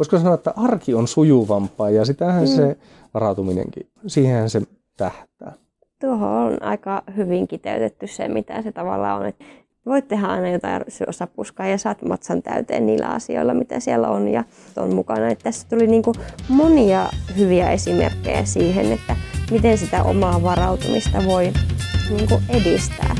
voisiko sanoa, että arki on sujuvampaa ja sitähän mm. se varautuminenkin, siihen se tähtää. Tuohon on aika hyvin kiteytetty se, mitä se tavallaan on. Että voit tehdä aina jotain syösapuskaa ja saat matsan täyteen niillä asioilla, mitä siellä on ja on mukana. Että tässä tuli niin kuin monia hyviä esimerkkejä siihen, että miten sitä omaa varautumista voi niin kuin edistää.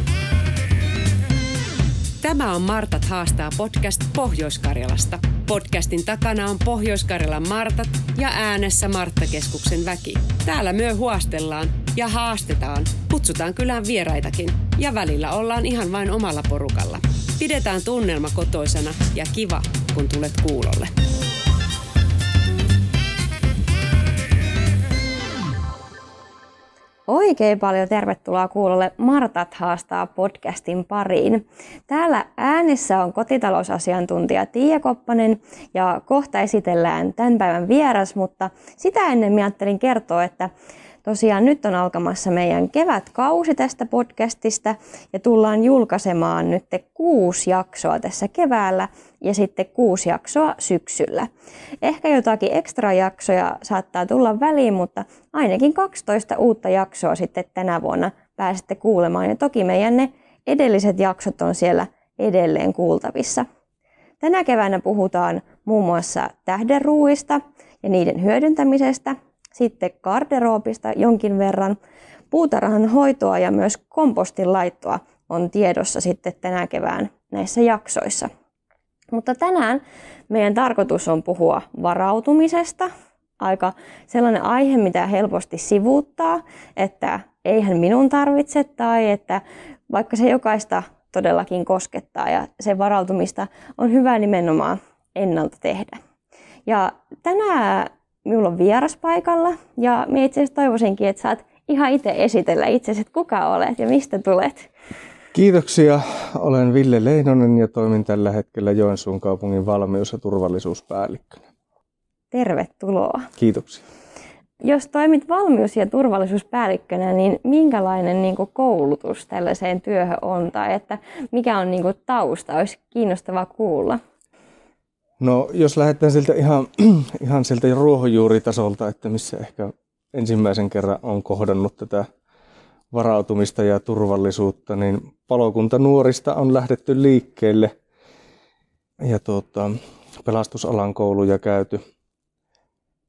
Tämä on Martat haastaa podcast Pohjois-Karjalasta. Podcastin takana on Pohjois-Karjalan Martat ja äänessä Marttakeskuksen väki. Täällä myö huostellaan ja haastetaan. Kutsutaan kylään vieraitakin ja välillä ollaan ihan vain omalla porukalla. Pidetään tunnelma kotoisena ja kiva, kun tulet kuulolle. Oikein paljon tervetuloa kuulolle Martat haastaa podcastin pariin. Täällä äänessä on kotitalousasiantuntija Tiia Koppanen ja kohta esitellään tämän päivän vieras, mutta sitä ennen ajattelin kertoa, että Tosiaan nyt on alkamassa meidän kevätkausi tästä podcastista ja tullaan julkaisemaan nyt kuusi jaksoa tässä keväällä ja sitten kuusi jaksoa syksyllä. Ehkä jotakin ekstra jaksoja saattaa tulla väliin, mutta ainakin 12 uutta jaksoa sitten tänä vuonna pääsette kuulemaan. Ja toki meidän ne edelliset jaksot on siellä edelleen kuultavissa. Tänä keväänä puhutaan muun muassa tähdenruuista ja niiden hyödyntämisestä – sitten garderoopista jonkin verran. Puutarhan hoitoa ja myös kompostin laittoa on tiedossa sitten tänä kevään näissä jaksoissa. Mutta tänään meidän tarkoitus on puhua varautumisesta. Aika sellainen aihe, mitä helposti sivuuttaa, että eihän minun tarvitse tai että vaikka se jokaista todellakin koskettaa ja se varautumista on hyvä nimenomaan ennalta tehdä. Ja tänään minulla on vieras paikalla ja minä itse asiassa toivoisinkin, että saat ihan itse esitellä itsesi, että kuka olet ja mistä tulet. Kiitoksia. Olen Ville Leinonen ja toimin tällä hetkellä Joensuun kaupungin valmius- ja turvallisuuspäällikkönä. Tervetuloa. Kiitoksia. Jos toimit valmius- ja turvallisuuspäällikkönä, niin minkälainen niin kuin, koulutus tällaiseen työhön on tai että mikä on niin kuin, tausta? Olisi kiinnostavaa kuulla. No jos lähdetään siltä ihan, ihan siltä ruohonjuuritasolta, että missä ehkä ensimmäisen kerran on kohdannut tätä varautumista ja turvallisuutta, niin palokunta nuorista on lähdetty liikkeelle ja tuota, pelastusalan kouluja käyty.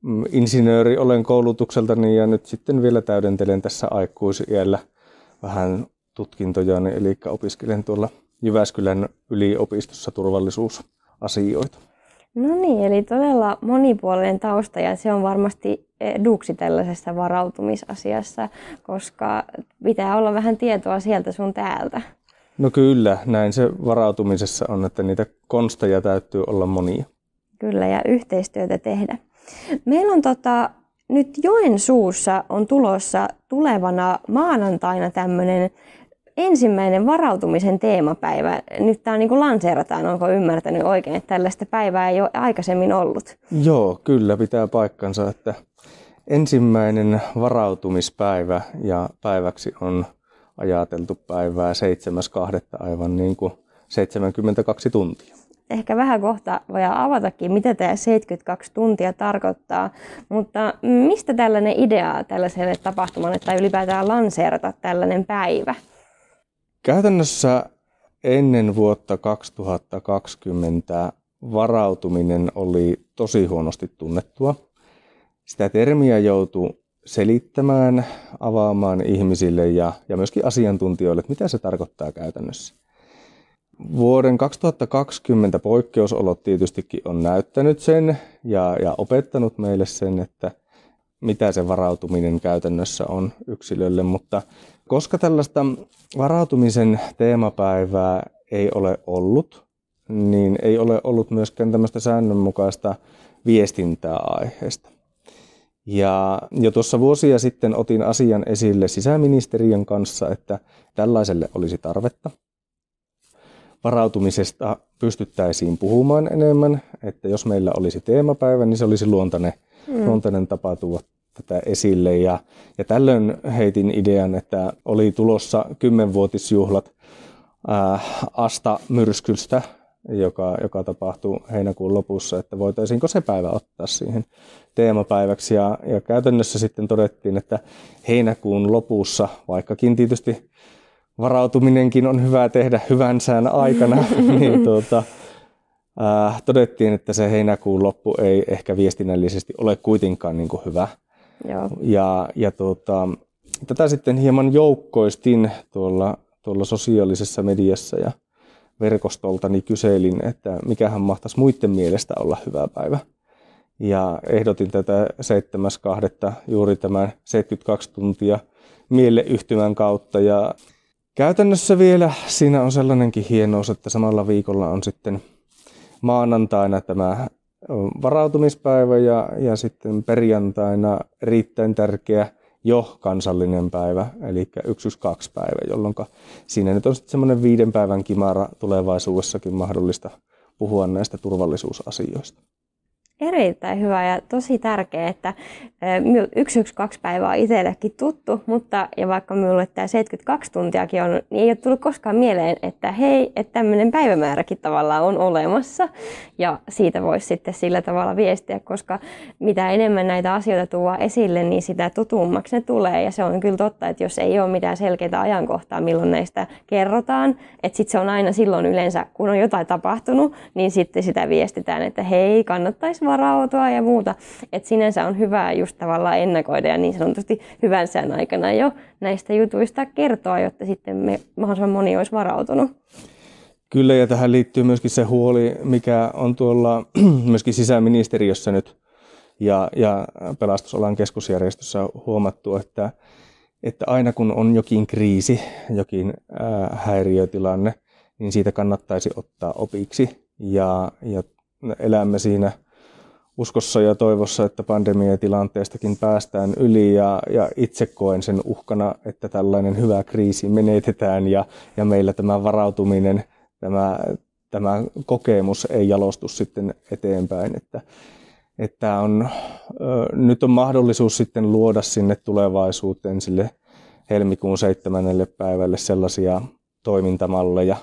Mm, insinööri olen koulutukseltani ja nyt sitten vielä täydentelen tässä aikuisiellä vähän tutkintojani, eli opiskelen tuolla Jyväskylän yliopistossa turvallisuusasioita. No niin, eli todella monipuolinen tausta ja se on varmasti eduksi tällaisessa varautumisasiassa, koska pitää olla vähän tietoa sieltä sun täältä. No kyllä, näin se varautumisessa on, että niitä konsteja täytyy olla monia. Kyllä, ja yhteistyötä tehdä. Meillä on tota, nyt Joensuussa on tulossa tulevana maanantaina tämmöinen ensimmäinen varautumisen teemapäivä. Nyt tämä niin lanseerataan, onko ymmärtänyt oikein, että tällaista päivää ei ole aikaisemmin ollut? Joo, kyllä pitää paikkansa, että ensimmäinen varautumispäivä ja päiväksi on ajateltu päivää 7.2. aivan niin kuin 72 tuntia. Ehkä vähän kohta voi avatakin, mitä tämä 72 tuntia tarkoittaa, mutta mistä tällainen idea tällaiselle tapahtumalle tai ylipäätään lanseerata tällainen päivä? Käytännössä ennen vuotta 2020 varautuminen oli tosi huonosti tunnettua. Sitä termiä joutui selittämään, avaamaan ihmisille ja, ja myöskin asiantuntijoille, että mitä se tarkoittaa käytännössä. Vuoden 2020 poikkeusolot tietystikin on näyttänyt sen ja, ja opettanut meille sen, että mitä se varautuminen käytännössä on yksilölle, mutta koska tällaista varautumisen teemapäivää ei ole ollut, niin ei ole ollut myöskään tämmöistä säännönmukaista viestintää aiheesta. Ja jo tuossa vuosia sitten otin asian esille sisäministeriön kanssa, että tällaiselle olisi tarvetta. Varautumisesta pystyttäisiin puhumaan enemmän, että jos meillä olisi teemapäivä, niin se olisi luontainen, mm. luontainen tapa tuoda tätä esille. Ja, ja tällöin heitin idean, että oli tulossa kymmenvuotisjuhlat ää, Asta-myrskystä joka, joka tapahtuu heinäkuun lopussa, että voitaisiinko se päivä ottaa siihen teemapäiväksi. Ja, ja käytännössä sitten todettiin, että heinäkuun lopussa, vaikkakin tietysti varautuminenkin on hyvä tehdä hyvän sään aikana, niin tuota, äh, todettiin, että se heinäkuun loppu ei ehkä viestinnällisesti ole kuitenkaan niin kuin hyvä. Joo. Ja, ja tuota, tätä sitten hieman joukkoistin tuolla, tuolla sosiaalisessa mediassa ja verkostoltani kyselin, että mikähän mahtaisi muiden mielestä olla hyvä päivä. Ja ehdotin tätä 7.2. juuri tämän 72 tuntia mieleyhtymän kautta. Ja käytännössä vielä siinä on sellainenkin hienous, että samalla viikolla on sitten maanantaina tämä varautumispäivä ja, ja sitten perjantaina erittäin tärkeä jo kansallinen päivä, eli 112 päivä, jolloin siinä nyt on sitten semmoinen viiden päivän kimara tulevaisuudessakin mahdollista puhua näistä turvallisuusasioista. Erittäin hyvä ja tosi tärkeä, että 112 päivä on itsellekin tuttu, mutta ja vaikka minulle tämä 72 tuntiakin on, niin ei ole tullut koskaan mieleen, että hei, että tämmöinen päivämääräkin tavallaan on olemassa. Ja siitä voisi sitten sillä tavalla viestiä, koska mitä enemmän näitä asioita tuo esille, niin sitä tutummaksi ne tulee. Ja se on kyllä totta, että jos ei ole mitään selkeää ajankohtaa, milloin näistä kerrotaan, että sitten se on aina silloin yleensä, kun on jotain tapahtunut, niin sitten sitä viestitään, että hei, kannattaisi varautua ja muuta. Että sinänsä on hyvä just tavallaan ennakoida ja niin sanotusti hyvän sään aikana jo näistä jutuista kertoa, jotta sitten me mahdollisimman moni olisi varautunut. Kyllä, ja tähän liittyy myöskin se huoli, mikä on tuolla myöskin sisäministeriössä nyt ja, ja pelastusalan keskusjärjestössä huomattu, että, että aina kun on jokin kriisi, jokin ää, häiriötilanne, niin siitä kannattaisi ottaa opiksi ja, ja elämme siinä – uskossa ja toivossa, että pandemiatilanteestakin päästään yli ja, ja itse koen sen uhkana, että tällainen hyvä kriisi menetetään ja, ja meillä tämä varautuminen, tämä, tämä kokemus ei jalostu sitten eteenpäin. Että, että on, nyt on mahdollisuus sitten luoda sinne tulevaisuuteen sille helmikuun seitsemännelle päivälle sellaisia toimintamalleja,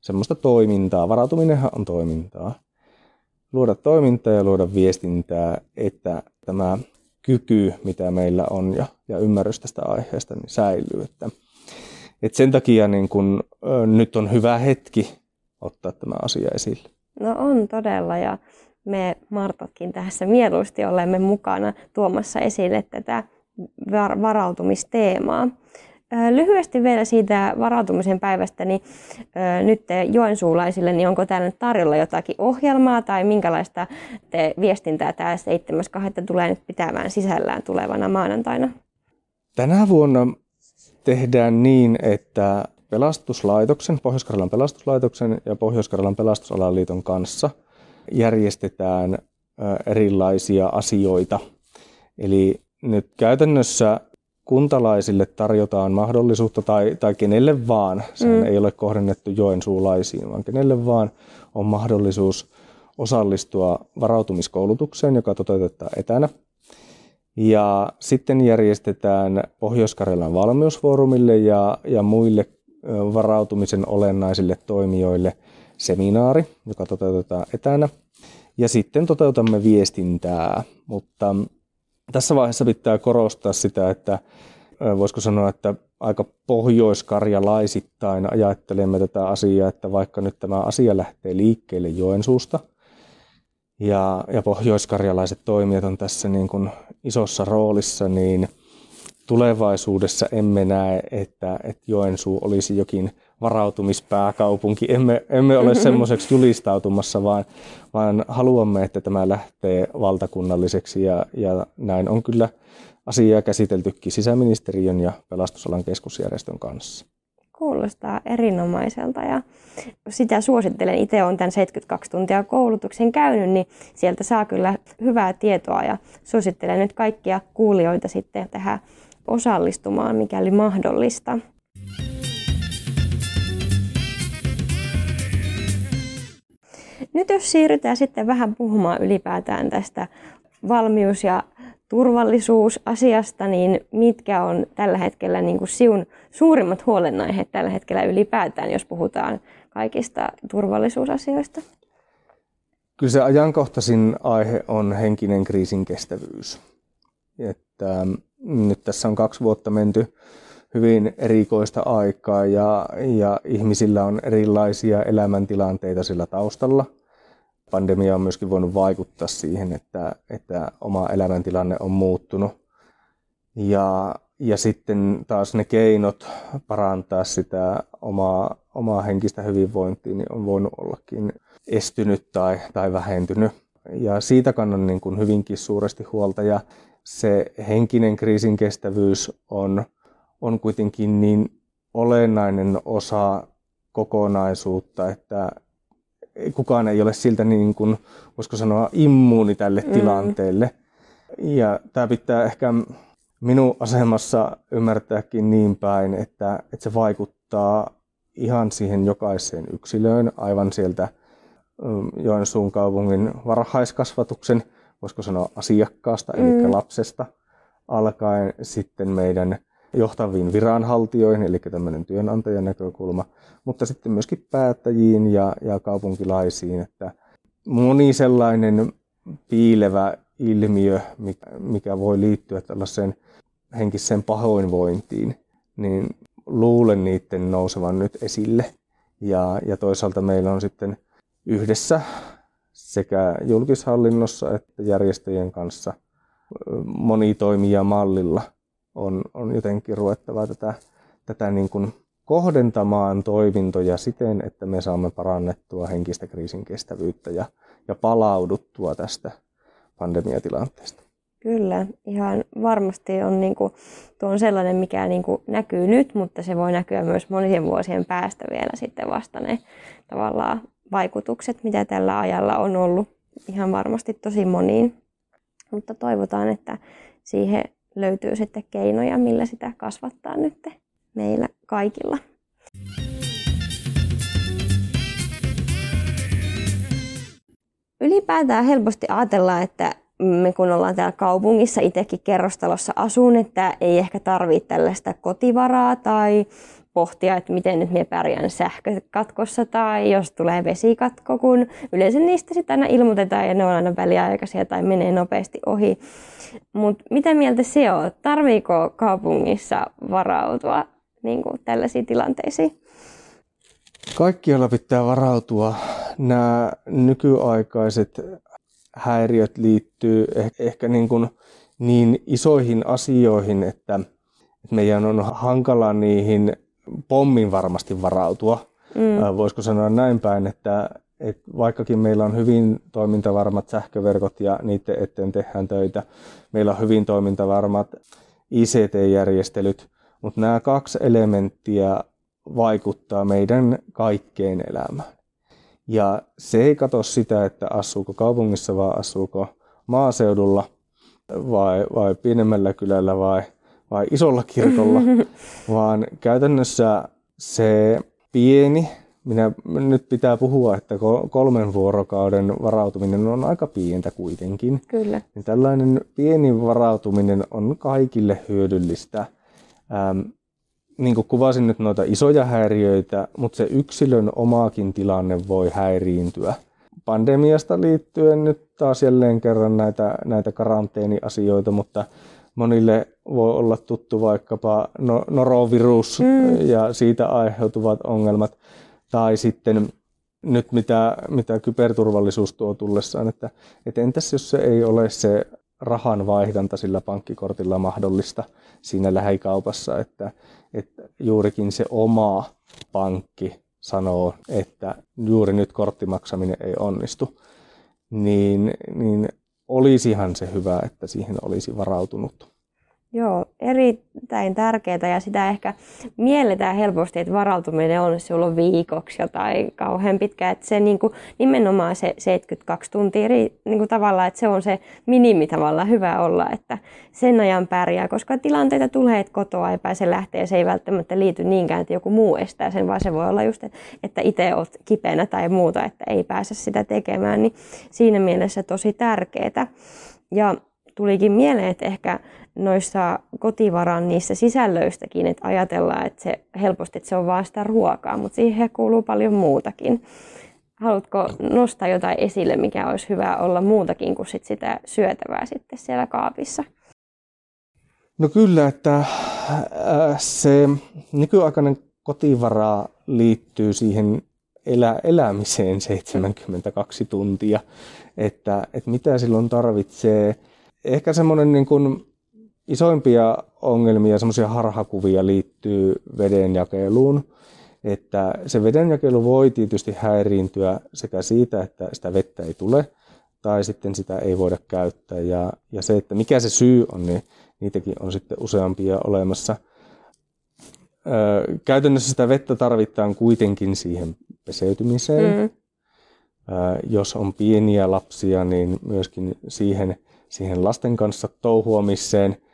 semmoista toimintaa. Varautuminenhan on toimintaa luoda toimintaa ja luoda viestintää, että tämä kyky, mitä meillä on ja, ja ymmärrys tästä aiheesta, niin säilyy. Että, että sen takia niin kun, ö, nyt on hyvä hetki ottaa tämä asia esille. No on todella ja me Martatkin tässä mieluusti olemme mukana tuomassa esille tätä varautumisteemaa. Lyhyesti vielä siitä varautumisen päivästä, niin nyt te joensuulaisille, niin onko täällä nyt tarjolla jotakin ohjelmaa tai minkälaista te viestintää tämä 7.2. tulee nyt pitämään sisällään tulevana maanantaina? Tänä vuonna tehdään niin, että pelastuslaitoksen, Pohjois-Karjalan pelastuslaitoksen ja Pohjois-Karjalan pelastusalan liiton kanssa järjestetään erilaisia asioita. Eli nyt käytännössä kuntalaisille tarjotaan mahdollisuutta tai, tai kenelle vaan, se mm. ei ole kohdennettu joensuulaisiin, vaan kenelle vaan on mahdollisuus osallistua varautumiskoulutukseen, joka toteutetaan etänä. Ja sitten järjestetään Pohjois-Karjalan valmiusfoorumille ja, ja muille varautumisen olennaisille toimijoille seminaari, joka toteutetaan etänä. Ja sitten toteutamme viestintää, mutta tässä vaiheessa pitää korostaa sitä, että voisiko sanoa, että aika pohjoiskarjalaisittain ajattelemme tätä asiaa, että vaikka nyt tämä asia lähtee liikkeelle Joensuusta, ja, ja pohjoiskarjalaiset toimijat on tässä niin kuin isossa roolissa, niin tulevaisuudessa emme näe, että, että Joensuu olisi jokin varautumispääkaupunki. Emme, emme ole mm-hmm. semmoiseksi julistautumassa, vaan, vaan haluamme, että tämä lähtee valtakunnalliseksi ja, ja näin on kyllä asiaa käsiteltykin sisäministeriön ja pelastusalan keskusjärjestön kanssa. Kuulostaa erinomaiselta ja sitä suosittelen. Itse olen tämän 72 tuntia koulutuksen käynyt, niin sieltä saa kyllä hyvää tietoa ja suosittelen nyt kaikkia kuulijoita sitten tähän osallistumaan, mikäli mahdollista. Nyt jos siirrytään sitten vähän puhumaan ylipäätään tästä valmius- ja turvallisuusasiasta, niin mitkä on tällä hetkellä niin kuin siun suurimmat huolenaiheet tällä hetkellä ylipäätään, jos puhutaan kaikista turvallisuusasioista? Kyllä se ajankohtaisin aihe on henkinen kriisin kestävyys. Että mm, nyt tässä on kaksi vuotta menty hyvin erikoista aikaa ja, ja ihmisillä on erilaisia elämäntilanteita sillä taustalla. Pandemia on myöskin voinut vaikuttaa siihen, että, että oma elämäntilanne on muuttunut. Ja, ja sitten taas ne keinot parantaa sitä omaa, omaa henkistä hyvinvointia niin on voinut ollakin estynyt tai, tai vähentynyt. Ja siitä kannan niin kuin hyvinkin suuresti huolta. Ja se henkinen kriisin kestävyys on, on kuitenkin niin olennainen osa kokonaisuutta, että kukaan ei ole siltä niin kuin, voisiko sanoa, immuuni tälle mm. tilanteelle. Ja tämä pitää ehkä minun asemassa ymmärtääkin niin päin, että, että se vaikuttaa ihan siihen jokaiseen yksilöön, aivan sieltä Joensuun kaupungin varhaiskasvatuksen, voisiko sanoa asiakkaasta, mm. eli lapsesta, alkaen sitten meidän johtaviin viranhaltijoihin, eli tämmöinen työnantajan näkökulma, mutta sitten myöskin päättäjiin ja, ja kaupunkilaisiin, että moni sellainen piilevä ilmiö, mikä voi liittyä tällaiseen henkiseen pahoinvointiin, niin luulen niiden nousevan nyt esille. Ja, ja toisaalta meillä on sitten yhdessä sekä julkishallinnossa että järjestöjen kanssa monitoimijamallilla on, on jotenkin ruvettava tätä, tätä niin kuin kohdentamaan toimintoja siten, että me saamme parannettua henkistä kriisin kestävyyttä ja, ja palauduttua tästä pandemiatilanteesta. Kyllä, ihan varmasti on, niin kuin, tuo on sellainen, mikä niin kuin näkyy nyt, mutta se voi näkyä myös monien vuosien päästä vielä sitten vasta ne tavallaan vaikutukset, mitä tällä ajalla on ollut ihan varmasti tosi moniin. Mutta toivotaan, että siihen löytyy sitten keinoja, millä sitä kasvattaa nyt meillä kaikilla. Ylipäätään helposti ajatellaan, että me kun ollaan täällä kaupungissa, itsekin kerrostalossa asun, että ei ehkä tarvitse tällaista kotivaraa tai pohtia, että miten nyt me pärjään sähkökatkossa tai jos tulee vesikatko, kun yleensä niistä sitten aina ilmoitetaan ja ne on aina väliaikaisia tai menee nopeasti ohi. Mutta mitä mieltä se on? Tarviiko kaupungissa varautua niin kuin tällaisiin tilanteisiin? Kaikkialla pitää varautua. Nämä nykyaikaiset häiriöt liittyy ehkä niin, kuin niin isoihin asioihin, että meidän on hankala niihin pommin varmasti varautua. Mm. Voisiko sanoa näin päin, että, että vaikkakin meillä on hyvin toimintavarmat sähköverkot ja niiden eteen tehdään töitä, meillä on hyvin toimintavarmat ICT-järjestelyt, mutta nämä kaksi elementtiä vaikuttaa meidän kaikkeen elämään. Ja se ei katso sitä, että asuuko kaupungissa vai asuuko maaseudulla vai, vai pienemmällä kylällä vai, vai isolla kirkolla, vaan käytännössä se pieni, minä nyt pitää puhua, että kolmen vuorokauden varautuminen on aika pientä kuitenkin. Kyllä. Niin tällainen pieni varautuminen on kaikille hyödyllistä. Ähm, niin kuin kuvasin nyt noita isoja häiriöitä, mutta se yksilön omaakin tilanne voi häiriintyä. Pandemiasta liittyen nyt taas jälleen kerran näitä, näitä karanteeniasioita, mutta monille voi olla tuttu vaikkapa no, norovirus mm. ja siitä aiheutuvat ongelmat. Tai sitten nyt mitä, mitä kyberturvallisuus tuo tullessaan, että, että entäs jos se ei ole se rahan vaihdanta sillä pankkikortilla mahdollista siinä lähikaupassa, että, että juurikin se oma pankki sanoo, että juuri nyt korttimaksaminen ei onnistu, niin, niin olisihan se hyvä, että siihen olisi varautunut. Joo, erittäin tärkeää ja sitä ehkä mielletään helposti, että varautuminen on sulla viikoksi tai kauhean pitkä. Että se niin kuin, nimenomaan se 72 tuntia niin kuin tavallaan, että se on se minimi tavallaan hyvä olla, että sen ajan pärjää, koska tilanteita tulee, että kotoa ei pääse lähteä, se ei välttämättä liity niinkään, että joku muu estää sen, vaan se voi olla just, että itse olet kipeänä tai muuta, että ei pääse sitä tekemään, niin siinä mielessä tosi tärkeää. Ja tulikin mieleen, että ehkä noissa kotivaran niissä sisällöistäkin, että ajatellaan, että se helposti että se on vain sitä ruokaa, mutta siihen kuuluu paljon muutakin. Haluatko nostaa jotain esille, mikä olisi hyvä olla muutakin kuin sit sitä syötävää sitten siellä kaapissa? No kyllä, että äh, se nykyaikainen kotivara liittyy siihen elä, elämiseen 72 tuntia, että, että mitä silloin tarvitsee. Ehkä semmoinen niin kuin isoimpia ongelmia, semmoisia harhakuvia liittyy vedenjakeluun. Että se vedenjakelu voi tietysti häiriintyä sekä siitä, että sitä vettä ei tule, tai sitten sitä ei voida käyttää. Ja, ja se, että mikä se syy on, niin niitäkin on sitten useampia olemassa. Öö, käytännössä sitä vettä tarvitaan kuitenkin siihen peseytymiseen. Mm. Öö, jos on pieniä lapsia, niin myöskin siihen, siihen lasten kanssa touhuamiseen –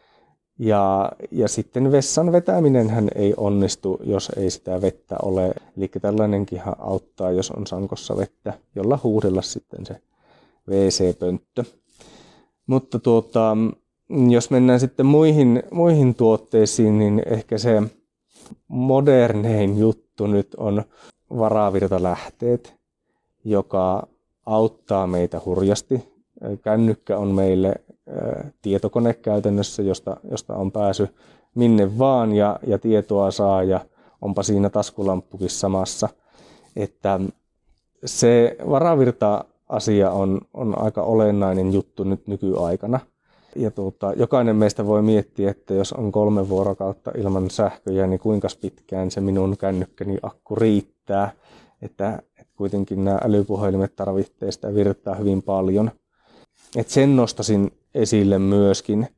ja, ja sitten vessan vetäminen hän ei onnistu, jos ei sitä vettä ole. Eli tällainenkin auttaa, jos on sankossa vettä, jolla huudella sitten se WC-pönttö. Mutta tuota, jos mennään sitten muihin, muihin tuotteisiin, niin ehkä se modernein juttu nyt on varavirtalähteet, joka auttaa meitä hurjasti. Kännykkä on meille tietokone käytännössä, josta, josta on pääsy minne vaan ja, ja tietoa saa ja onpa siinä taskulamppukin samassa. Että se varavirta-asia on, on aika olennainen juttu nyt nykyaikana. Ja tuota, jokainen meistä voi miettiä, että jos on kolme vuorokautta ilman sähköjä, niin kuinka pitkään se minun kännykkäni akku riittää. Että, että kuitenkin nämä älypuhelimet tarvitsee sitä virtaa hyvin paljon. Et sen nostasin esille myöskin.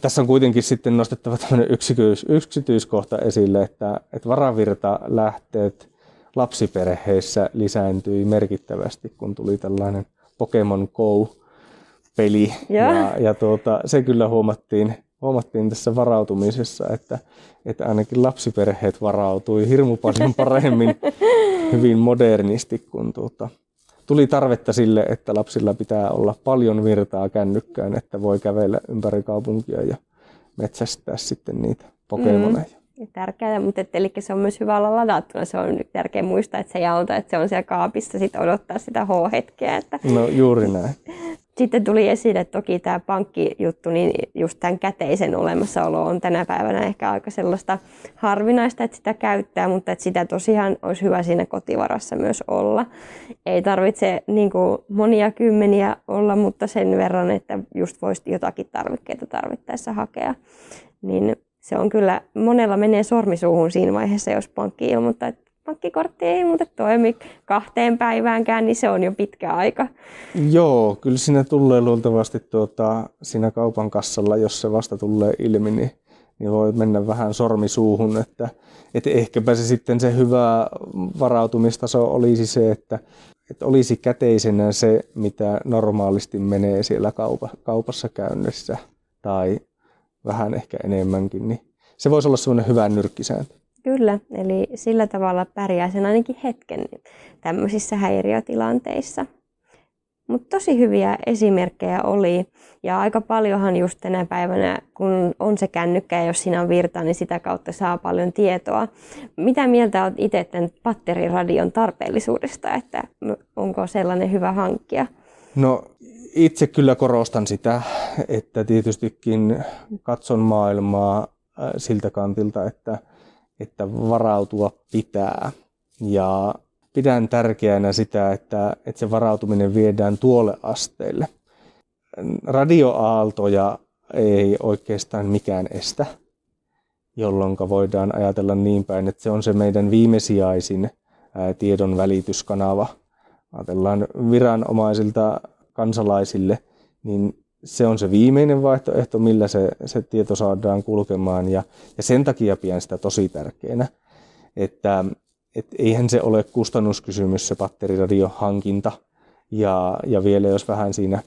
Tässä on kuitenkin sitten nostettava tämmöinen yksityis, yksityiskohta esille, että, että varavirta-lähteet lapsiperheissä lisääntyi merkittävästi, kun tuli tällainen Pokemon Go-peli. Ja, ja, ja tuota, se kyllä huomattiin, huomattiin tässä varautumisessa, että, että ainakin lapsiperheet varautui hirmu paljon paremmin hyvin modernisti kuin tuota, tuli tarvetta sille, että lapsilla pitää olla paljon virtaa kännykkään, että voi kävellä ympäri kaupunkia ja metsästää sitten niitä pokemoneja. Mm. Tärkeää, mutta että, eli se on myös hyvä olla ladattuna. Se on tärkeää muistaa, että se ei auta, että se on siellä kaapissa sit odottaa sitä H-hetkeä. Että... No juuri näin. Sitten tuli esille toki tämä pankkijuttu, niin just tämän käteisen olemassaolo on tänä päivänä ehkä aika sellaista harvinaista, että sitä käyttää, mutta että sitä tosiaan olisi hyvä siinä kotivarassa myös olla. Ei tarvitse niin kuin monia kymmeniä olla, mutta sen verran, että just voisi jotakin tarvikkeita tarvittaessa hakea. Niin se on kyllä, monella menee sormisuuhun siinä vaiheessa, jos pankki ilmoittaa, että pankkikortti ei muuten toimi kahteen päiväänkään, niin se on jo pitkä aika. Joo, kyllä siinä tulee luultavasti tuota, siinä kaupan kassalla, jos se vasta tulee ilmi, niin, niin voi mennä vähän sormi suuhun, että, että ehkäpä se sitten se hyvä varautumistaso olisi se, että, että olisi käteisenä se, mitä normaalisti menee siellä kaupa, kaupassa käynnissä tai vähän ehkä enemmänkin, niin se voisi olla semmoinen hyvä nyrkkisääntö. Kyllä, eli sillä tavalla pärjää sen ainakin hetken tämmöisissä häiriötilanteissa. Mutta tosi hyviä esimerkkejä oli. Ja aika paljonhan just tänä päivänä, kun on se kännykkä ja jos siinä on virta, niin sitä kautta saa paljon tietoa. Mitä mieltä olet itse tämän patteriradion tarpeellisuudesta, että onko sellainen hyvä hankkia? No itse kyllä korostan sitä, että tietystikin katson maailmaa äh, siltä kantilta, että – että varautua pitää. Ja pidän tärkeänä sitä, että, että se varautuminen viedään tuolle asteelle. Radioaaltoja ei oikeastaan mikään estä, jolloin voidaan ajatella niin päin, että se on se meidän viimesijaisin tiedon välityskanava. Ajatellaan viranomaisilta kansalaisille, niin se on se viimeinen vaihtoehto, millä se, se tieto saadaan kulkemaan. Ja, ja sen takia pidän sitä tosi tärkeänä, että et eihän se ole kustannuskysymys se batteriradiohankinta ja, ja vielä jos vähän siinä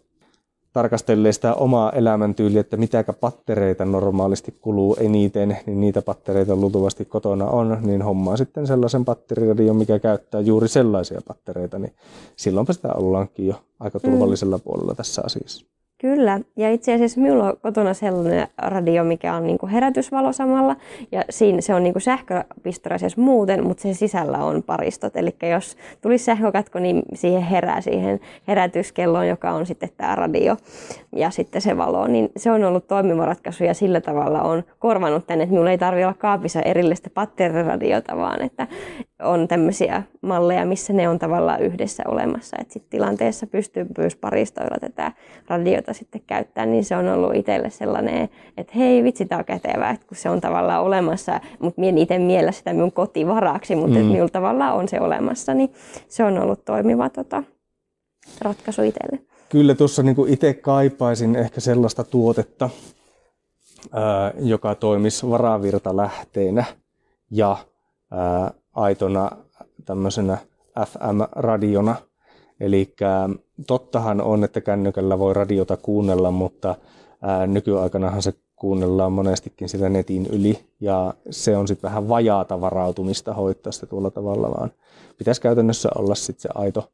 tarkastelee sitä omaa elämäntyyliä, että mitäkä pattereita normaalisti kuluu eniten, niin niitä pattereita luultavasti kotona on, niin hommaa sitten sellaisen batteriradion, mikä käyttää juuri sellaisia pattereita, niin silloinpa sitä ollaankin jo aika turvallisella puolella tässä asiassa. Kyllä, ja itse asiassa minulla on kotona sellainen radio, mikä on niinku herätysvalo samalla, ja siinä se on niinku sähköpistoraisessa muuten, mutta sen sisällä on paristot. Eli jos tulisi sähkökatko, niin siihen herää siihen herätyskelloon, joka on sitten tämä radio ja sitten se valo, niin se on ollut toimiva ratkaisu ja sillä tavalla on korvannut tänne, että minulla ei tarvitse olla kaapissa erillistä patteriradiota, vaan että on tämmöisiä malleja, missä ne on tavallaan yhdessä olemassa. Että sitten tilanteessa pystyy myös paristoilla tätä radiota sitten käyttämään, niin se on ollut itselle sellainen, että hei vitsi, tämä on kätevää, että kun se on tavallaan olemassa, mutta minä itse miellä sitä minun kotivaraksi, mutta mm. minulla tavallaan on se olemassa, niin se on ollut toimiva tota, ratkaisu itselle. Kyllä tuossa niin itse kaipaisin ehkä sellaista tuotetta, ää, joka toimisi varavirtalähteenä ja ää, aitona tämmöisenä FM-radiona. Eli tottahan on, että kännykällä voi radiota kuunnella, mutta ää, nykyaikanahan se kuunnellaan monestikin sitä netin yli ja se on sitten vähän vajaata varautumista hoitaa sitä tuolla tavalla, vaan pitäisi käytännössä olla sitten se aito,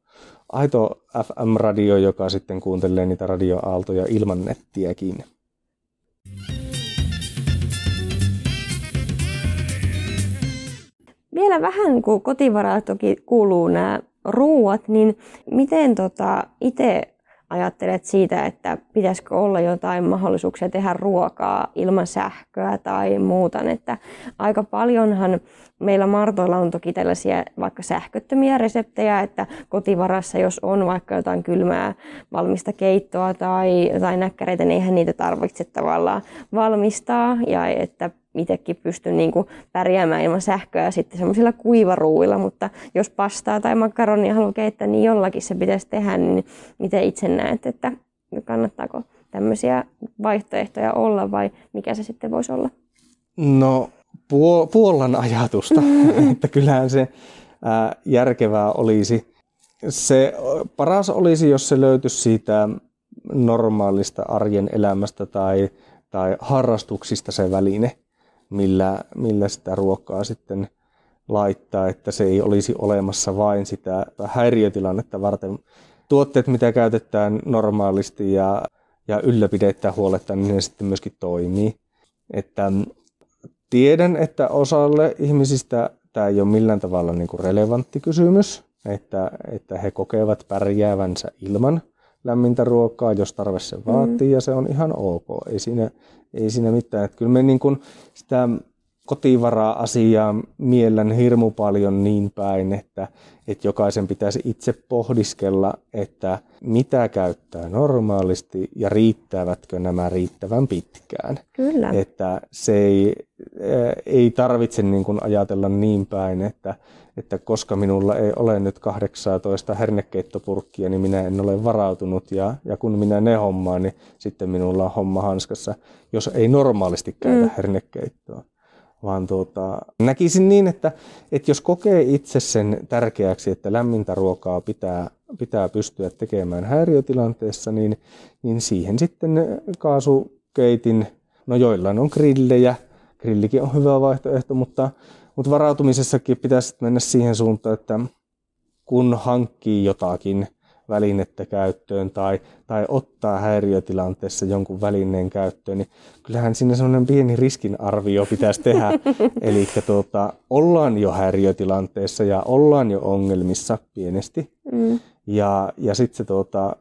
aito FM-radio, joka sitten kuuntelee niitä radioaaltoja ilman nettiäkin. Vielä vähän, kun kotivaraa toki kuuluu nämä ruuat, niin miten tota itse ajattelet siitä, että pitäisikö olla jotain mahdollisuuksia tehdä ruokaa ilman sähköä tai muuta. Että aika paljonhan meillä Martoilla on toki tällaisia vaikka sähköttömiä reseptejä, että kotivarassa jos on vaikka jotain kylmää valmista keittoa tai jotain näkkäreitä, niin eihän niitä tarvitse tavallaan valmistaa ja että itsekin pystyn niin kuin pärjäämään ilman sähköä sitten semmoisilla kuivaruuilla, mutta jos pastaa tai makaronia haluaa keittää, niin jollakin se pitäisi tehdä, niin miten itse näet, että kannattaako tämmöisiä vaihtoehtoja olla vai mikä se sitten voisi olla? No puolan ajatusta, että kyllähän se ää, järkevää olisi. Se paras olisi, jos se löytyisi siitä normaalista arjen elämästä tai, tai harrastuksista se väline millä, millä sitä ruokaa sitten laittaa, että se ei olisi olemassa vain sitä häiriötilannetta varten. Tuotteet, mitä käytetään normaalisti ja, ja ylläpidetään huoletta, niin ne sitten myöskin toimii. Että tiedän, että osalle ihmisistä tämä ei ole millään tavalla niin kuin relevantti kysymys, että, että he kokevat pärjäävänsä ilman lämmintä ruokaa, jos tarve se vaatii, mm. ja se on ihan ok. Ei siinä, ei siinä mitään. Että kyllä me niin kuin sitä kotivaraa-asiaa miellän hirmu paljon niin päin, että, että jokaisen pitäisi itse pohdiskella, että mitä käyttää normaalisti ja riittävätkö nämä riittävän pitkään. Kyllä. Että se ei, ei tarvitse niin kuin ajatella niin päin, että, että koska minulla ei ole nyt 18 hernekeittopurkkia, niin minä en ole varautunut ja, ja kun minä ne hommaan, niin sitten minulla on homma hanskassa, jos ei normaalisti käytä mm. hernekeittoa. Vaan tuota, näkisin niin, että, että jos kokee itse sen tärkeäksi, että lämmintä ruokaa pitää, pitää pystyä tekemään häiriötilanteessa, niin, niin siihen sitten kaasukeitin, no joillain on grillejä, grillikin on hyvä vaihtoehto, mutta mutta varautumisessakin pitäisi mennä siihen suuntaan, että kun hankkii jotakin välinettä käyttöön tai, tai ottaa häiriötilanteessa jonkun välineen käyttöön, niin kyllähän siinä semmoinen pieni riskinarvio pitäisi tehdä. Eli tuota, ollaan jo häiriötilanteessa ja ollaan jo ongelmissa pienesti. Mm. Ja, ja sitten se tuota,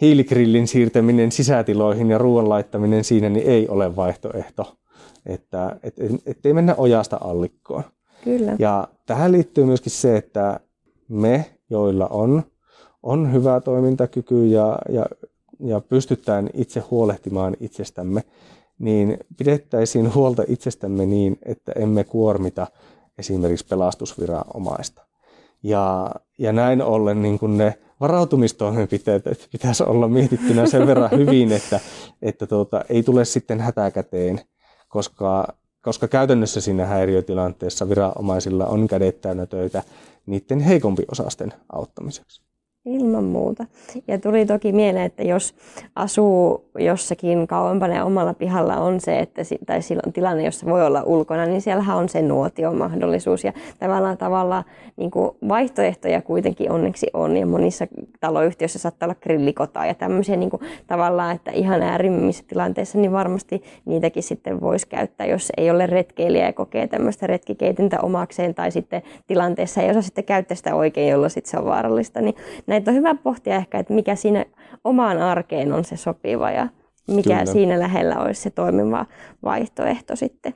hiiligrillin siirtäminen sisätiloihin ja ruoan laittaminen siinä niin ei ole vaihtoehto että et, et, ei mennä ojasta allikkoon. Kyllä. Ja tähän liittyy myöskin se, että me, joilla on, on hyvä toimintakyky ja, ja, ja pystytään itse huolehtimaan itsestämme, niin pidettäisiin huolta itsestämme niin, että emme kuormita esimerkiksi pelastusviranomaista. Ja, ja näin ollen niin kuin ne varautumistoimenpiteet pitäisi olla mietittynä sen verran hyvin, että, että tuota, ei tule sitten hätäkäteen koska, koska käytännössä siinä häiriötilanteessa viranomaisilla on kädet täynnä töitä niiden heikompi osasten auttamiseksi. Ilman muuta. Ja tuli toki mieleen, että jos asuu jossakin kauempana ja omalla pihalla on se, että tai silloin tilanne, jossa voi olla ulkona, niin siellähän on se nuotion mahdollisuus ja tavallaan tavalla niin kuin vaihtoehtoja kuitenkin onneksi on ja monissa taloyhtiöissä saattaa olla grillikotaa ja tämmöisiä niin kuin, tavallaan, että ihan äärimmissä tilanteissa niin varmasti niitäkin sitten voisi käyttää, jos ei ole retkeilijä ja kokee tämmöistä retkikeitintä omakseen tai sitten tilanteessa ei osaa sitten käyttää sitä oikein, jolloin sitten se on vaarallista. Niin näitä on hyvä pohtia ehkä, että mikä siinä omaan arkeen on se sopiva ja mikä Kyllä. siinä lähellä olisi se toimiva vaihtoehto sitten.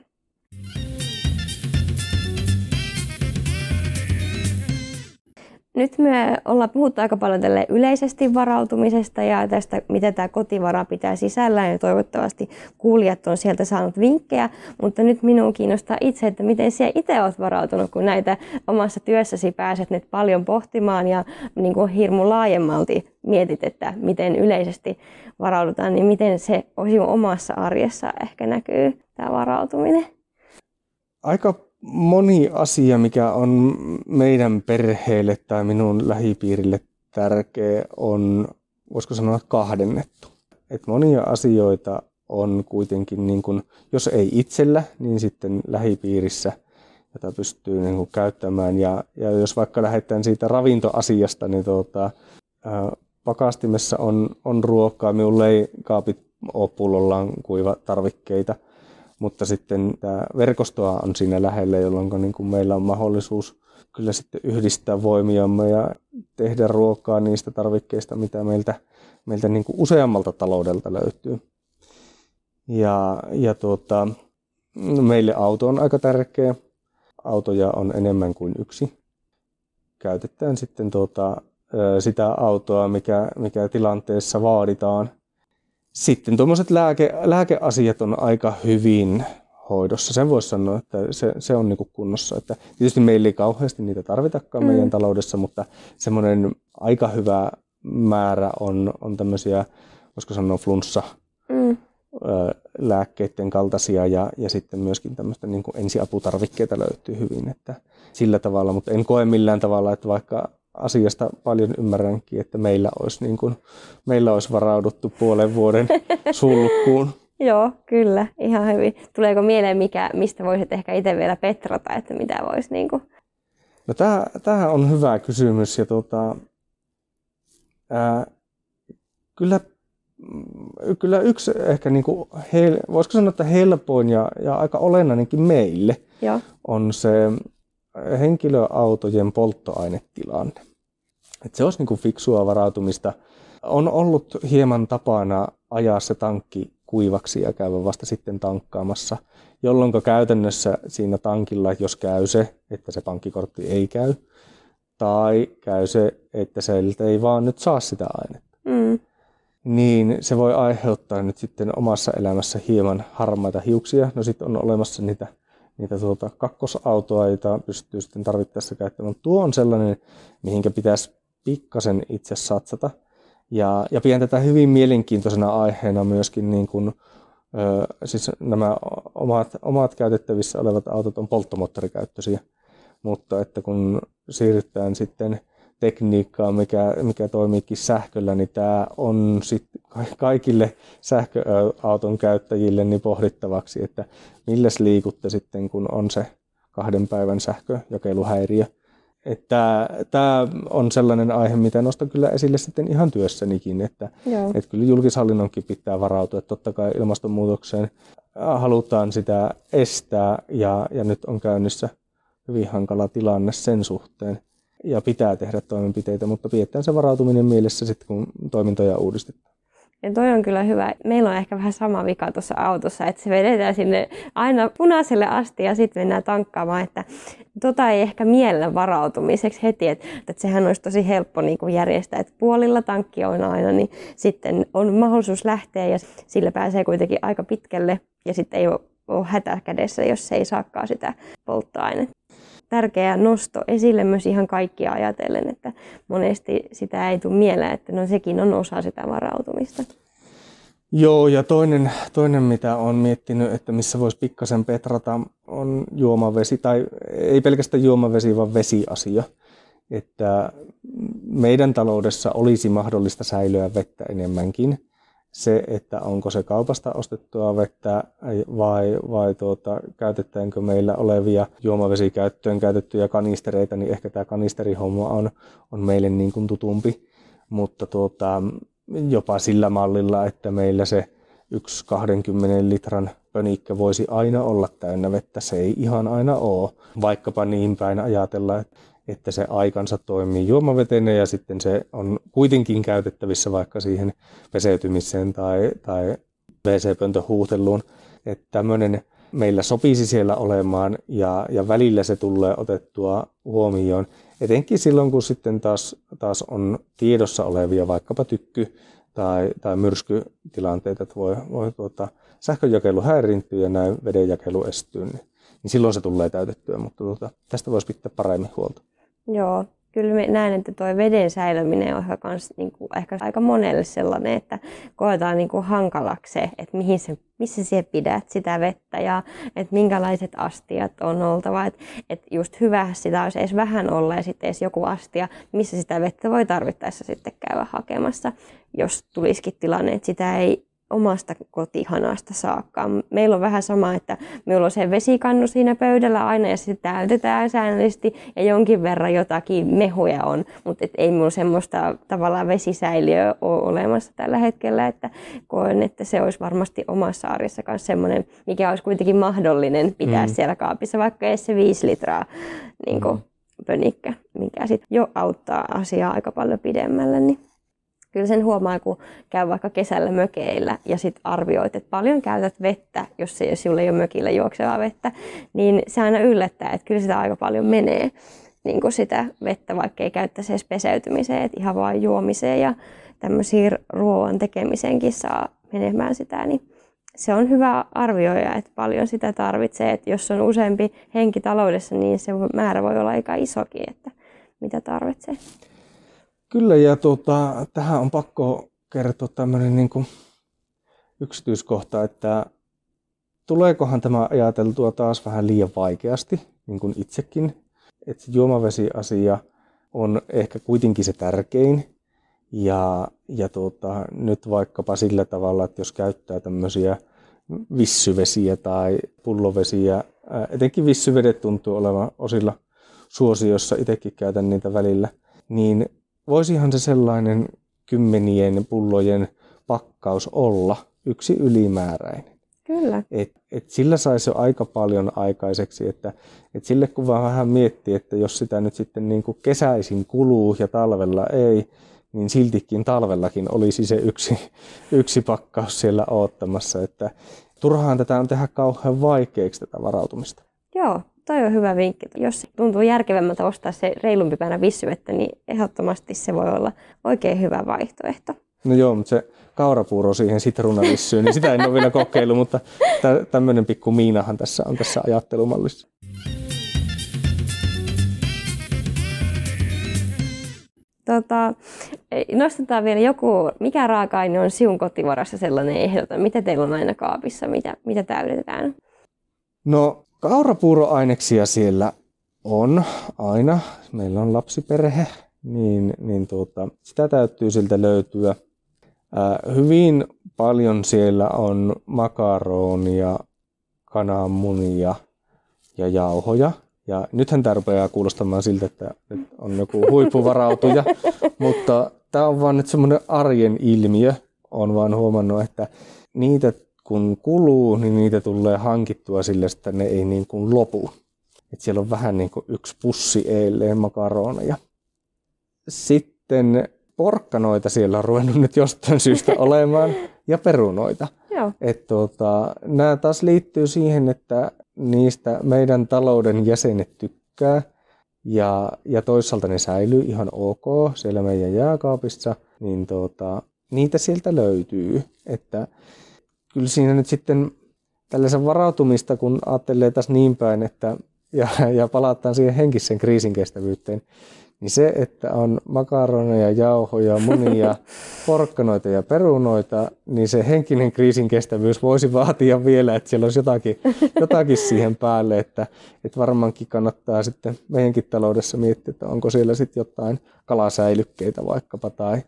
Nyt me ollaan puhuttu aika paljon tälle yleisesti varautumisesta ja tästä, mitä tämä kotivara pitää sisällään ja toivottavasti kuulijat on sieltä saanut vinkkejä, mutta nyt minun kiinnostaa itse, että miten sinä itse olet varautunut, kun näitä omassa työssäsi pääset nyt paljon pohtimaan ja niin kuin hirmu laajemmalti mietit, että miten yleisesti varaudutaan, niin miten se sinun omassa arjessa ehkä näkyy tämä varautuminen? Aika moni asia, mikä on meidän perheelle tai minun lähipiirille tärkeä, on, voisiko sanoa, kahdennettu. Et monia asioita on kuitenkin, niin kun, jos ei itsellä, niin sitten lähipiirissä, jota pystyy niin kun, käyttämään. Ja, ja jos vaikka lähdetään siitä ravintoasiasta, niin tuota, ää, pakastimessa on, on ruokaa, minulla ei kaapit ole pullollaan kuiva tarvikkeita – mutta sitten tämä verkostoa on siinä lähellä, jolloin niin kuin meillä on mahdollisuus kyllä sitten yhdistää voimiamme ja tehdä ruokaa niistä tarvikkeista, mitä meiltä, meiltä niin kuin useammalta taloudelta löytyy. Ja, ja tuota, meille auto on aika tärkeä. Autoja on enemmän kuin yksi. Käytetään sitten tuota, sitä autoa, mikä, mikä tilanteessa vaaditaan – sitten tuommoiset lääke, lääkeasiat on aika hyvin hoidossa. Sen voisi sanoa, että se, se on niinku kunnossa. Että tietysti meillä ei kauheasti niitä tarvitakaan mm. meidän taloudessa, mutta semmoinen aika hyvä määrä on, on tämmöisiä, voisiko sanoa flunssa, mm. lääkkeiden kaltaisia ja, ja sitten myöskin tämmöistä niin ensiaputarvikkeita löytyy hyvin. Että sillä tavalla, mutta en koe millään tavalla, että vaikka asiasta paljon ymmärränkin, että meillä olisi, niin kuin, meillä olisi varauduttu puolen vuoden sulkuun. Joo, kyllä, ihan hyvin. Tuleeko mieleen, mikä, mistä voisit ehkä itse vielä petrata, että mitä voisi niin kuin... No tämä, tämä on hyvä kysymys ja tuota, ää, kyllä, kyllä yksi ehkä niin kuin hel, voisiko sanoa, että helpoin ja, ja aika olennainenkin meille Joo. on se henkilöautojen polttoainetilanne. Et se olisi niin kuin fiksua varautumista. On ollut hieman tapana ajaa se tankki kuivaksi ja käydä vasta sitten tankkaamassa, jolloin käytännössä siinä tankilla, jos käy se, että se pankkikortti ei käy, tai käy se, että sieltä ei vaan nyt saa sitä ainetta, mm. niin se voi aiheuttaa nyt sitten omassa elämässä hieman harmaita hiuksia. No sitten on olemassa niitä niitä tuota, kakkosautoa, joita pystyy sitten tarvittaessa käyttämään. Tuo on sellainen, mihinkä pitäisi pikkasen itse satsata. Ja, ja pidän tätä hyvin mielenkiintoisena aiheena myöskin niin kuin, ö, siis nämä omat, omat käytettävissä olevat autot on polttomoottorikäyttöisiä, mutta että kun siirrytään sitten tekniikkaa, mikä, mikä toimiikin sähköllä, niin tämä on sitten kaikille sähköauton käyttäjille niin pohdittavaksi, että milläs liikutte sitten, kun on se kahden päivän sähköjakeluhäiriö. Että tämä on sellainen aihe, mitä nostan kyllä esille sitten ihan työssänikin, että, että kyllä julkishallinnonkin pitää varautua, että totta kai ilmastonmuutokseen halutaan sitä estää ja, ja nyt on käynnissä hyvin hankala tilanne sen suhteen ja pitää tehdä toimenpiteitä, mutta pidetään se varautuminen mielessä sitten, kun toimintoja uudistetaan. Ja toi on kyllä hyvä. Meillä on ehkä vähän sama vika tuossa autossa, että se vedetään sinne aina punaiselle asti ja sitten mennään tankkaamaan, että tota ei ehkä miellä varautumiseksi heti, että, että sehän olisi tosi helppo niin kuin järjestää, että puolilla tankki on aina, niin sitten on mahdollisuus lähteä ja sillä pääsee kuitenkin aika pitkälle ja sitten ei ole, hätä kädessä, jos se ei saakaan sitä polttoainetta tärkeä nosto esille myös ihan kaikkia ajatellen, että monesti sitä ei tule mieleen, että no sekin on osa sitä varautumista. Joo, ja toinen, toinen mitä on miettinyt, että missä voisi pikkasen petrata, on juomavesi, tai ei pelkästään juomavesi, vaan vesiasia. Että meidän taloudessa olisi mahdollista säilyä vettä enemmänkin. Se, että onko se kaupasta ostettua vettä vai, vai tuota, käytetäänkö meillä olevia juomavesikäyttöön käytettyjä kanistereita, niin ehkä tämä kanisterihomma on, on meille niin kuin tutumpi. Mutta tuota, jopa sillä mallilla, että meillä se yksi 20 litran pönikkö voisi aina olla täynnä vettä. Se ei ihan aina ole. Vaikkapa niin päin ajatella, että että se aikansa toimii juomavetenä ja sitten se on kuitenkin käytettävissä vaikka siihen peseytymiseen tai, tai WC-pöntöhuuteluun. Että tämmöinen meillä sopisi siellä olemaan ja, ja välillä se tulee otettua huomioon. Etenkin silloin, kun sitten taas, taas on tiedossa olevia vaikkapa tykky- tai, tai myrskytilanteita, että voi, voi tuota, sähkönjakelu häirintyä ja näin vedenjakelu estyy, niin, niin silloin se tulee täytettyä, mutta tuota, tästä voisi pitää paremmin huolta. Joo, kyllä mä näen, että tuo veden säilyminen on kans, niin kuin, ehkä aika monelle sellainen, että koetaan niin kuin hankalaksi se, että mihin se, missä sinä pidät sitä vettä ja että minkälaiset astiat on oltava. Että, että just hyvä sitä olisi edes vähän olla ja sitten edes joku astia, missä sitä vettä voi tarvittaessa sitten käydä hakemassa, jos tulisikin tilanne, että sitä ei omasta kotihanasta saakka. Meillä on vähän sama, että meillä on se vesikannu siinä pöydällä aina ja sitten täytetään säännöllisesti ja jonkin verran jotakin mehuja on, mutta et ei minulla semmoista tavallaan vesisäiliöä ole olemassa tällä hetkellä, että koen, että se olisi varmasti omassa arjessa myös semmoinen, mikä olisi kuitenkin mahdollinen pitää mm. siellä kaapissa, vaikka edes se viisi litraa niin kuin, mm. pönikkä, mikä sitten jo auttaa asiaa aika paljon pidemmälle. Niin kyllä sen huomaa, kun käy vaikka kesällä mökeillä ja sitten arvioit, että paljon käytät vettä, jos, se, jos sinulla ei ole mökillä juoksevaa vettä, niin se aina yllättää, että kyllä sitä aika paljon menee niin kuin sitä vettä, vaikka ei käyttäisi edes peseytymiseen, että ihan vain juomiseen ja tämmöisiin ruoan tekemiseenkin saa menemään sitä, niin se on hyvä arvioida, että paljon sitä tarvitsee. Että jos on useampi henki taloudessa, niin se määrä voi olla aika isokin, että mitä tarvitsee. Kyllä, ja tuota, tähän on pakko kertoa tämmöinen niin kuin yksityiskohta, että tuleekohan tämä ajateltua taas vähän liian vaikeasti, niin kuin itsekin, että juomavesiasia on ehkä kuitenkin se tärkein. Ja, ja tuota, nyt vaikkapa sillä tavalla, että jos käyttää tämmöisiä vissyvesiä tai pullovesiä, etenkin vissyvedet tuntuu olevan osilla suosiossa, itsekin käytän niitä välillä, niin voisihan se sellainen kymmenien pullojen pakkaus olla yksi ylimääräinen. Kyllä. Et, et sillä saisi jo aika paljon aikaiseksi, että et sille kun vaan vähän miettii, että jos sitä nyt sitten niin kuin kesäisin kuluu ja talvella ei, niin siltikin talvellakin olisi se yksi, yksi pakkaus siellä odottamassa. Että turhaan tätä on tehdä kauhean vaikeaksi tätä varautumista. Joo, toi on hyvä vinkki. Jos tuntuu järkevämmältä ostaa se reilumpi päänä vissyvettä, niin ehdottomasti se voi olla oikein hyvä vaihtoehto. No joo, mutta se kaurapuuro siihen sitruunavissyyn, niin sitä en ole vielä kokeillut, mutta tämmöinen pikku miinahan tässä on tässä ajattelumallissa. Tota, nostetaan vielä joku, mikä raaka-aine on siun kotivarassa sellainen ehdoton? Mitä teillä on aina kaapissa? Mitä, mitä täydetään? No kaurapuuroaineksia siellä on aina. Meillä on lapsiperhe, niin, niin tuota, sitä täytyy siltä löytyä. Ää, hyvin paljon siellä on makaronia, kananmunia ja jauhoja. Ja nythän tämä rupeaa kuulostamaan siltä, että nyt on joku huippuvarautuja, mutta tämä on vaan nyt semmoinen arjen ilmiö. Olen vaan huomannut, että niitä kun kuluu, niin niitä tulee hankittua sille, että ne ei niin kuin lopu. Et siellä on vähän niin kuin yksi pussi eileen makaroneja. Sitten porkkanoita siellä on ruvennut nyt jostain syystä olemaan ja perunoita. Joo. Et tuota, nämä taas liittyy siihen, että niistä meidän talouden jäsenet tykkää ja, ja toisaalta ne säilyy ihan ok siellä meidän jääkaapissa, niin tuota, niitä sieltä löytyy. Että kyllä siinä nyt sitten tällaisen varautumista, kun ajattelee tässä niin päin, että ja, ja palataan siihen henkisen kriisin kestävyyteen, niin se, että on makaroneja, jauhoja, munia, porkkanoita ja perunoita, niin se henkinen kriisin kestävyys voisi vaatia vielä, että siellä olisi jotakin, jotakin siihen päälle, että, että varmaankin kannattaa sitten meidänkin taloudessa miettiä, että onko siellä sitten jotain kalasäilykkeitä vaikkapa tai,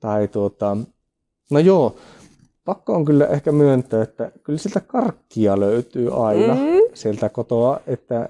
tai tuota, no joo, pakko on kyllä ehkä myöntää, että kyllä siltä karkkia löytyy aina mm. sieltä kotoa, että,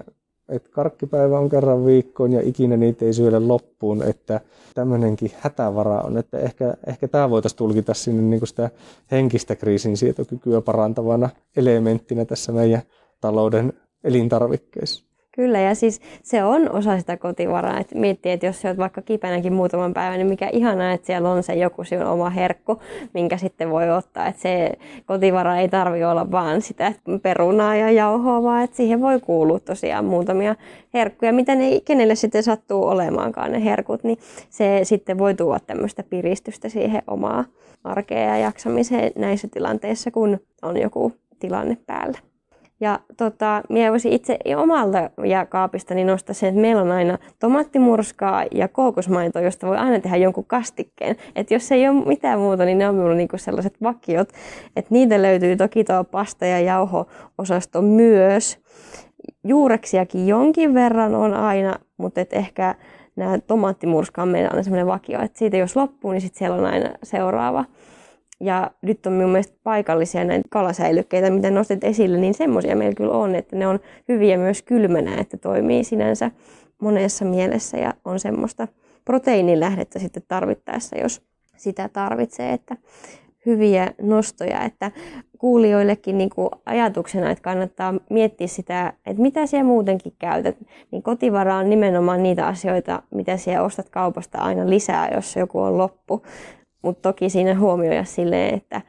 että karkkipäivä on kerran viikkoon ja ikinä niitä ei syödä loppuun, että tämmöinenkin hätävara on, että ehkä, ehkä tämä voitaisiin tulkita sinne niin kuin sitä henkistä kriisinsietokykyä parantavana elementtinä tässä meidän talouden elintarvikkeissa. Kyllä, ja siis se on osa sitä kotivaraa. Että miettii, että jos sä oot vaikka kipeänäkin muutaman päivän, niin mikä ihanaa, että siellä on se joku sinun oma herkku, minkä sitten voi ottaa. Että se kotivara ei tarvi olla vaan sitä perunaa ja jauhoa, vaan että siihen voi kuulua tosiaan muutamia herkkuja, mitä ne kenelle sitten sattuu olemaankaan ne herkut, niin se sitten voi tuoda tämmöistä piristystä siihen omaa arkeen ja jaksamiseen näissä tilanteissa, kun on joku tilanne päällä. Ja tota, minä voisin itse omalta jääkaapistani nostaa sen, että meillä on aina tomaattimurskaa ja kookosmaitoa, josta voi aina tehdä jonkun kastikkeen. Että jos ei ole mitään muuta, niin ne on minulla niinku sellaiset vakiot. Että niitä löytyy toki tuo pasta- ja jauho-osasto myös. Juureksiakin jonkin verran on aina, mutta et ehkä nämä tomaattimurskaa on meillä aina sellainen vakio, että siitä jos loppuu, niin sitten siellä on aina seuraava. Ja nyt on minun mielestä paikallisia näitä kalasäilykkeitä, mitä nostet esille, niin semmoisia meillä kyllä on, että ne on hyviä myös kylmänä, että toimii sinänsä monessa mielessä ja on semmoista proteiinilähdettä sitten tarvittaessa, jos sitä tarvitsee, että hyviä nostoja, että kuulijoillekin niin kuin ajatuksena, että kannattaa miettiä sitä, että mitä siellä muutenkin käytät. Niin kotivara on nimenomaan niitä asioita, mitä siellä ostat kaupasta aina lisää, jos joku on loppu. Mutta toki siinä huomioida silleen, että,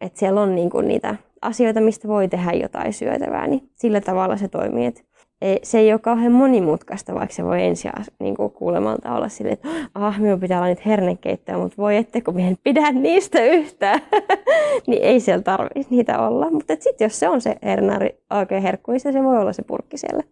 että siellä on niinku niitä asioita, mistä voi tehdä jotain syötävää, niin sillä tavalla se toimii. Et se ei ole kauhean monimutkaista, vaikka se voi ensin niin kuulemalta olla silleen, että ah, minun pitää olla niitä hernekeittoja, mutta voi ette, kun minä en pidä niistä yhtään, niin ei siellä tarvitse niitä olla. Mutta sitten jos se on se hernaari oikein herkku, niin se voi olla se purkki siellä.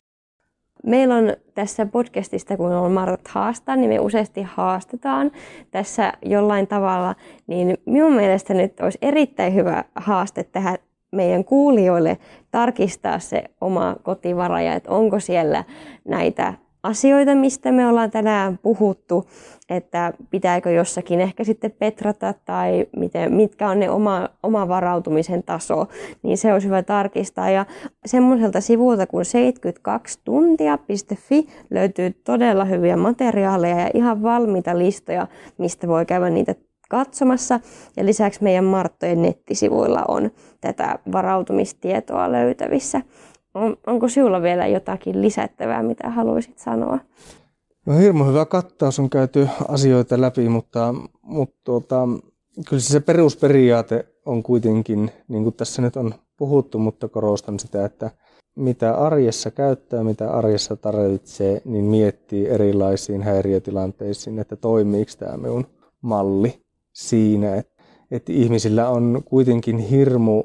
Meillä on tässä podcastista, kun on Martat haastaa, niin me useasti haastetaan tässä jollain tavalla. Niin minun mielestä nyt olisi erittäin hyvä haaste tähän meidän kuulijoille tarkistaa se oma kotivara ja että onko siellä näitä asioita, mistä me ollaan tänään puhuttu, että pitääkö jossakin ehkä sitten petrata tai miten, mitkä on ne oma, oma varautumisen taso, niin se olisi hyvä tarkistaa. Ja semmoiselta sivulta kuin 72tuntia.fi löytyy todella hyviä materiaaleja ja ihan valmiita listoja, mistä voi käydä niitä katsomassa. Ja lisäksi meidän Marttojen nettisivuilla on tätä varautumistietoa löytävissä. On, onko sinulla vielä jotakin lisättävää, mitä haluaisit sanoa? No hirmu hyvä kattaus on käyty asioita läpi, mutta, mutta tuota, kyllä se perusperiaate on kuitenkin, niin kuin tässä nyt on puhuttu, mutta korostan sitä, että mitä arjessa käyttää, mitä arjessa tarvitsee, niin miettii erilaisiin häiriötilanteisiin, että toimiiko tämä minun malli siinä, että, että ihmisillä on kuitenkin hirmu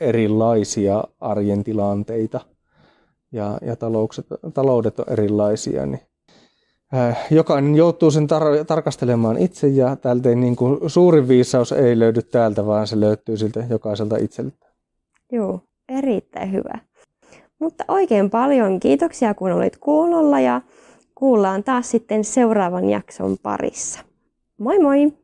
erilaisia arjen tilanteita ja, ja taloukset, taloudet on erilaisia, niin äh, jokainen joutuu sen tar- tarkastelemaan itse ja täältä ei, niin kuin, suurin viisaus ei löydy täältä, vaan se löytyy siltä jokaiselta itseltä. Joo, erittäin hyvä. Mutta oikein paljon kiitoksia, kun olit kuulolla ja kuullaan taas sitten seuraavan jakson parissa. Moi moi!